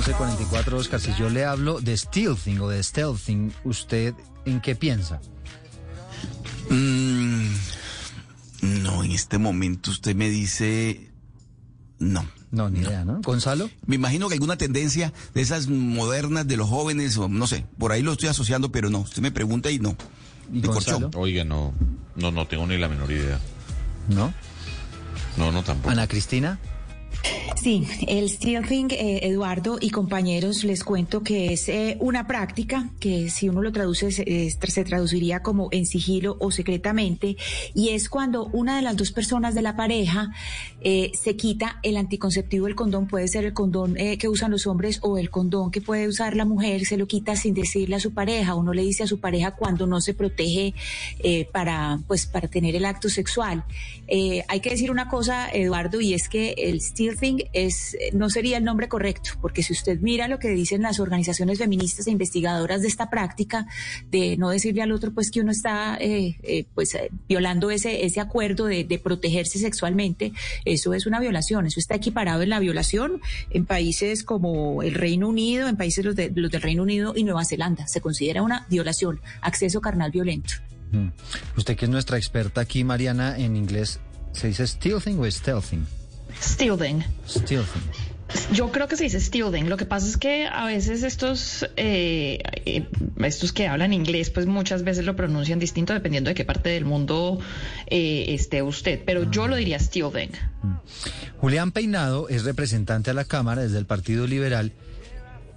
1144, Oscar. Si yo le hablo de stealthing o de stealthing, ¿usted en qué piensa? Mm, no, en este momento usted me dice no. No, ni idea, ¿no? Gonzalo. Me imagino que alguna tendencia de esas modernas de los jóvenes, o no sé, por ahí lo estoy asociando, pero no. Usted me pregunta y no. ¿Y De Gonzalo? Oiga, no, no, no tengo ni la menor idea. ¿No? No, no tampoco. Ana Cristina. Sí, el stealthing, eh, Eduardo y compañeros, les cuento que es eh, una práctica que si uno lo traduce se, eh, se traduciría como en sigilo o secretamente y es cuando una de las dos personas de la pareja eh, se quita el anticonceptivo, el condón puede ser el condón eh, que usan los hombres o el condón que puede usar la mujer, se lo quita sin decirle a su pareja, uno le dice a su pareja cuando no se protege para pues para tener el acto sexual. Hay que decir una cosa, Eduardo, y es que el stealthing es, no sería el nombre correcto, porque si usted mira lo que dicen las organizaciones feministas e investigadoras de esta práctica, de no decirle al otro pues que uno está eh, eh, pues eh, violando ese, ese acuerdo de, protegerse sexualmente, eso es una violación, eso está equiparado en la violación en países como el Reino Unido, en países los, de- los del Reino Unido y Nueva Zelanda, se considera una violación, acceso carnal violento. Mm. Usted que es nuestra experta aquí, Mariana, en inglés, ¿se dice stealthing o stealthing? Stealing. Stealthing. Yo creo que se dice stealing. Lo que pasa es que a veces estos, eh, eh, estos que hablan inglés, pues muchas veces lo pronuncian distinto dependiendo de qué parte del mundo eh, esté usted. Pero yo lo diría stealing. Julián Peinado es representante a la Cámara desde el Partido Liberal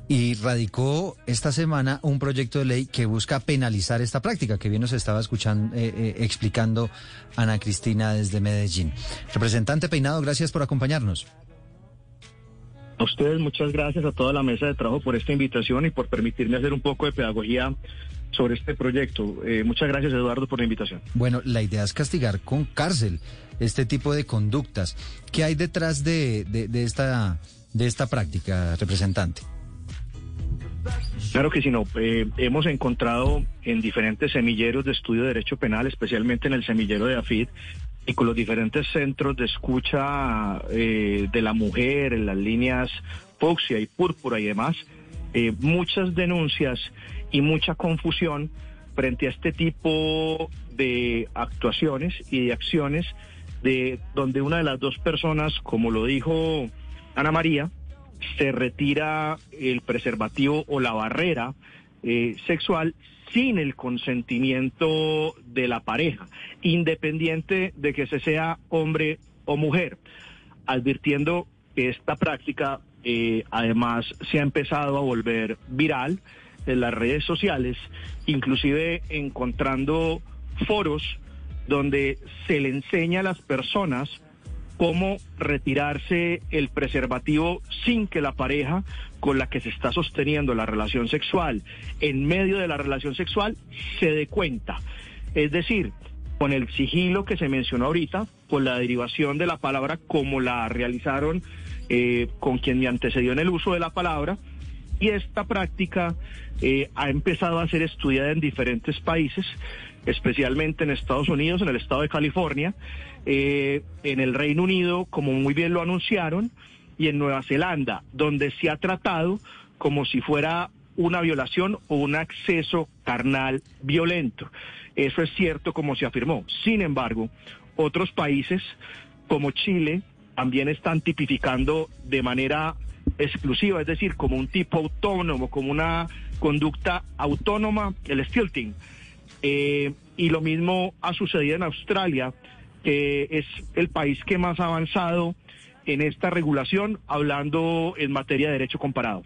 y radicó esta semana un proyecto de ley que busca penalizar esta práctica, que bien nos estaba escuchando, eh, eh, explicando Ana Cristina desde Medellín. Representante Peinado, gracias por acompañarnos. A ustedes muchas gracias a toda la mesa de trabajo por esta invitación y por permitirme hacer un poco de pedagogía sobre este proyecto. Eh, muchas gracias Eduardo por la invitación. Bueno, la idea es castigar con cárcel este tipo de conductas. ¿Qué hay detrás de, de- de esta, de esta práctica, representante? Claro que sí, no. Eh, hemos encontrado en diferentes semilleros de estudio de derecho penal, especialmente en el semillero de AFID, y con los diferentes centros de escucha eh, de la mujer, en las líneas Fucsia y Púrpura y demás, eh, muchas denuncias y mucha confusión frente a este tipo de actuaciones y de acciones de donde una de las dos personas, como lo dijo Ana María, se retira el preservativo o la barrera eh, sexual sin el consentimiento de la pareja, independiente de que se sea hombre o mujer, advirtiendo que esta práctica eh, además se ha empezado a volver viral en las redes sociales, inclusive encontrando foros donde se le enseña a las personas cómo retirarse el preservativo sin que la pareja con la que se está sosteniendo la relación sexual en medio de la relación sexual se dé cuenta. Es decir, con el sigilo que se mencionó ahorita, con la derivación de la palabra como la realizaron eh, con quien me antecedió en el uso de la palabra, y esta práctica eh, ha empezado a ser estudiada en diferentes países, especialmente en Estados Unidos, en el estado de California, eh, en el Reino Unido, como muy bien lo anunciaron, y en Nueva Zelanda, donde se ha tratado como si fuera una violación o un acceso carnal violento. Eso es cierto como se afirmó. Sin embargo, otros países como Chile también están tipificando de manera exclusiva, es decir, como un tipo autónomo, como una conducta autónoma, el stilting. Eh, y lo mismo ha sucedido en Australia, que es el país que más ha avanzado en esta regulación, hablando en materia de derecho comparado.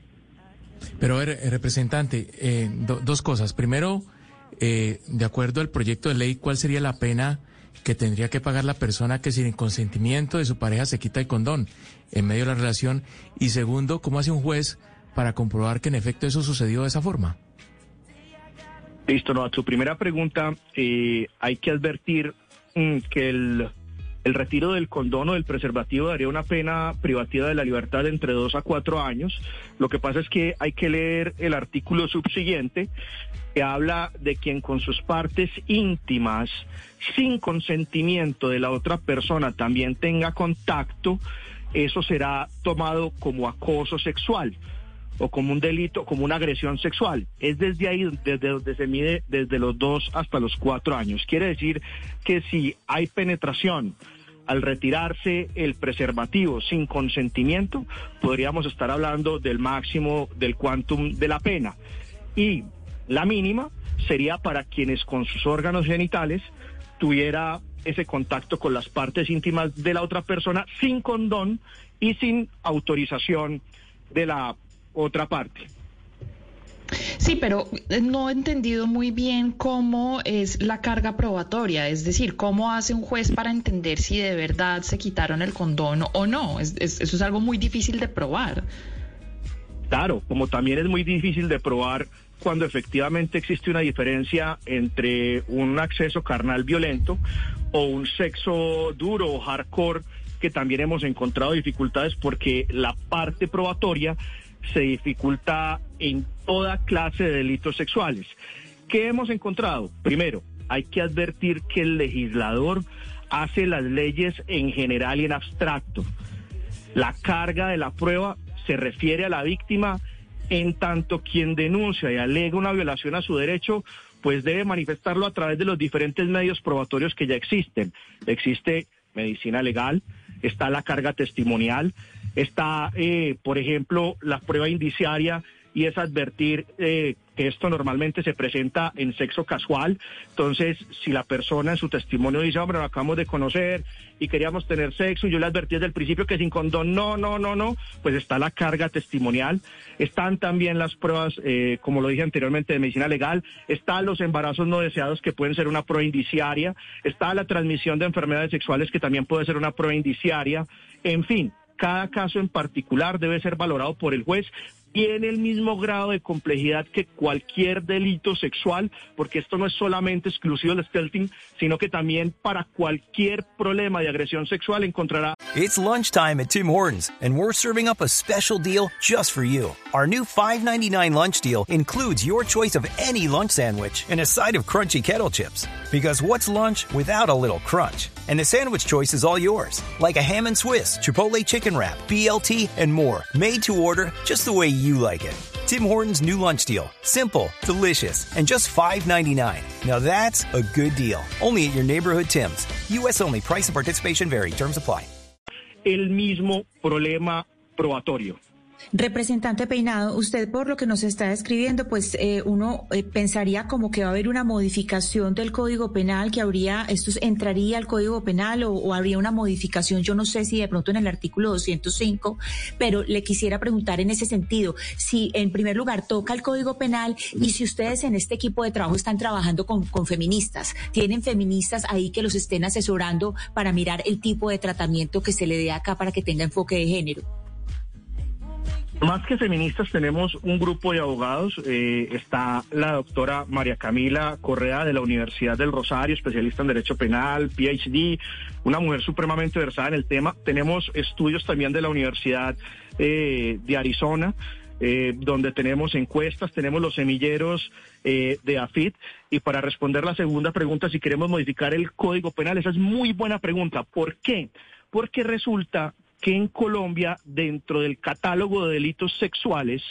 Pero, eh, representante, eh, do- dos cosas. Primero, eh, de acuerdo al proyecto de ley, ¿cuál sería la pena que tendría que pagar la persona que sin el consentimiento de su pareja se quita el condón en medio de la relación? Y segundo, ¿cómo hace un juez para comprobar que en efecto eso sucedió de esa forma? Listo, no, a tu primera pregunta, eh, hay que advertir mm, que el, el retiro del condón o del preservativo daría una pena privativa de la libertad entre dos a cuatro años. Lo que pasa es que hay que leer el artículo subsiguiente que habla de quien con sus partes íntimas, sin consentimiento de la otra persona, también tenga contacto, eso será tomado como acoso sexual. O como un delito, como una agresión sexual. Es desde ahí, desde donde se mide desde los dos hasta los cuatro años. Quiere decir que si hay penetración, al retirarse el preservativo sin consentimiento, podríamos estar hablando del máximo del quantum de la pena. Y la mínima sería para quienes con sus órganos genitales tuviera ese contacto con las partes íntimas de la otra persona sin condón y sin autorización de la otra parte. Sí, pero no he entendido muy bien cómo es la carga probatoria, es decir, cómo hace un juez para entender si de verdad se quitaron el condón o no. eso es algo muy difícil de probar. Claro, como también es muy difícil de probar cuando efectivamente existe una diferencia entre un acceso carnal violento o un sexo duro o hardcore, que también hemos encontrado dificultades porque la parte probatoria se dificulta en toda clase de delitos sexuales. ¿Qué hemos encontrado? Primero, hay que advertir que el legislador hace las leyes en general y en abstracto. La carga de la prueba se refiere a la víctima en tanto quien denuncia y alega una violación a su derecho, pues debe manifestarlo a través de los diferentes medios probatorios que ya existen. Existe medicina legal, está la carga testimonial, está, eh, por ejemplo, la prueba indiciaria y es advertir eh, que esto normalmente se presenta en sexo casual. Entonces, si la persona en su testimonio dice, hombre, lo acabamos de conocer y queríamos tener sexo, y yo le advertí desde el principio que sin condón, no, no, no, no, pues está la carga testimonial. Están también las pruebas, eh, como lo dije anteriormente, de medicina legal. Están los embarazos no deseados que pueden ser una prueba indiciaria. Está la transmisión de enfermedades sexuales que también puede ser una prueba indiciaria. En fin, cada caso en particular debe ser valorado por el juez tiene el mismo grado de complejidad que cualquier delito sexual, porque esto no es solamente exclusivo del stealthing, sino que también para cualquier problema de agresión sexual encontrará. It's lunchtime at Tim Hortons, and we're serving up a special deal just for you. Our new $5.99 lunch deal includes your choice of any lunch sandwich and a side of crunchy kettle chips. Because what's lunch without a little crunch? And the sandwich choice is all yours, like a ham and Swiss, Chipotle chicken wrap, BLT, and more, made to order just the way you like it. Tim Hortons new lunch deal. Simple, delicious, and just $5.99. Now that's a good deal. Only at your neighborhood Tim's. U.S. only. Price and participation vary. Terms apply. El mismo problema probatorio. Representante Peinado, usted por lo que nos está describiendo, pues eh, uno eh, pensaría como que va a haber una modificación del Código Penal, que habría, esto entraría al Código Penal o, habría una modificación, yo no sé si de pronto en el artículo 205, pero le quisiera preguntar en ese sentido, si en primer lugar toca el Código Penal y si ustedes en este equipo de trabajo están trabajando con, con feministas, tienen feministas ahí que los estén asesorando para mirar el tipo de tratamiento que se le dé acá para que tenga enfoque de género. Más que feministas tenemos un grupo de abogados. Eh, está la doctora María Camila Correa de la Universidad del Rosario, especialista en Derecho Penal, PhD, una mujer supremamente versada en el tema. Tenemos estudios también de la Universidad eh, de Arizona. Eh, donde tenemos encuestas, tenemos los semilleros de AFIT. Y para responder la segunda pregunta, si queremos modificar el Código Penal, esa es muy buena pregunta. ¿Por qué? Porque resulta que en Colombia, dentro del catálogo de delitos sexuales,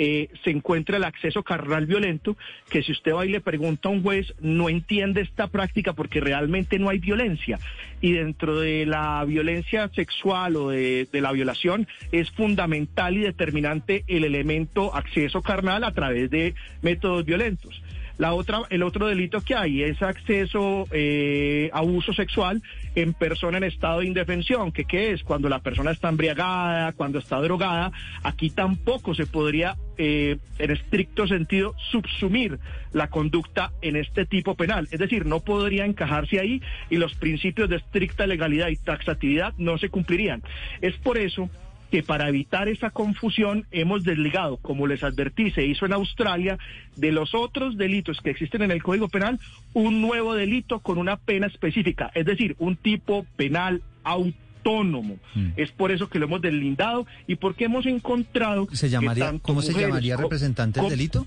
eh, se encuentra el acceso carnal violento, que si usted va y le pregunta a un juez, no entiende esta práctica porque realmente no hay violencia. Y dentro de la violencia sexual o de, de la violación es fundamental y determinante el elemento acceso carnal a través de métodos violentos. La otra, el otro delito que hay es acceso eh, abuso sexual en persona en estado de indefensión, que qué es cuando la persona está embriagada, cuando está drogada. Aquí tampoco se podría, eh, en estricto sentido, subsumir la conducta en este tipo penal. Es decir, no podría encajarse ahí y los principios de estricta legalidad y taxatividad no se cumplirían. Es por eso que para evitar esa confusión hemos desligado, como les advertí, se hizo en Australia, de los otros delitos que existen en el Código Penal, un nuevo delito con una pena específica, es decir, un tipo penal autónomo. Mm. Es por eso que lo hemos deslindado y porque hemos encontrado... ¿Se llamaría, ¿Cómo se llamaría representante del delito?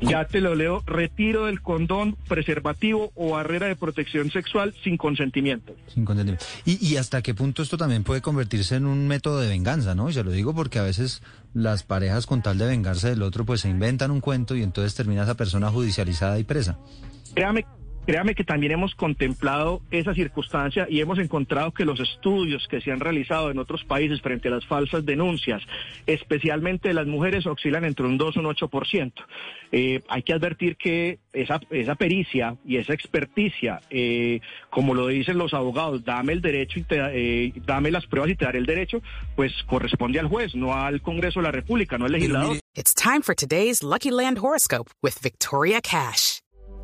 Ya te lo leo, retiro del condón, preservativo o barrera de protección sexual sin consentimiento. Sin consentimiento. ¿Y, y hasta qué punto esto también puede convertirse en un método de venganza, no? Y se lo digo porque a veces las parejas con tal de vengarse del otro pues se inventan un cuento y entonces termina esa persona judicializada y presa. Créame Créame que también hemos contemplado esa circunstancia y hemos encontrado que los estudios que se han realizado en otros países frente a las falsas denuncias, especialmente de las mujeres, oscilan entre un 2 y un 8%. Eh, hay que advertir que esa, esa pericia y esa experticia, eh, como lo dicen los abogados, dame el derecho y te, eh, dame las pruebas y te daré el derecho, pues corresponde al juez, no al Congreso de la República, no al legislador. It's time for today's Lucky Land horoscope with Victoria Cash.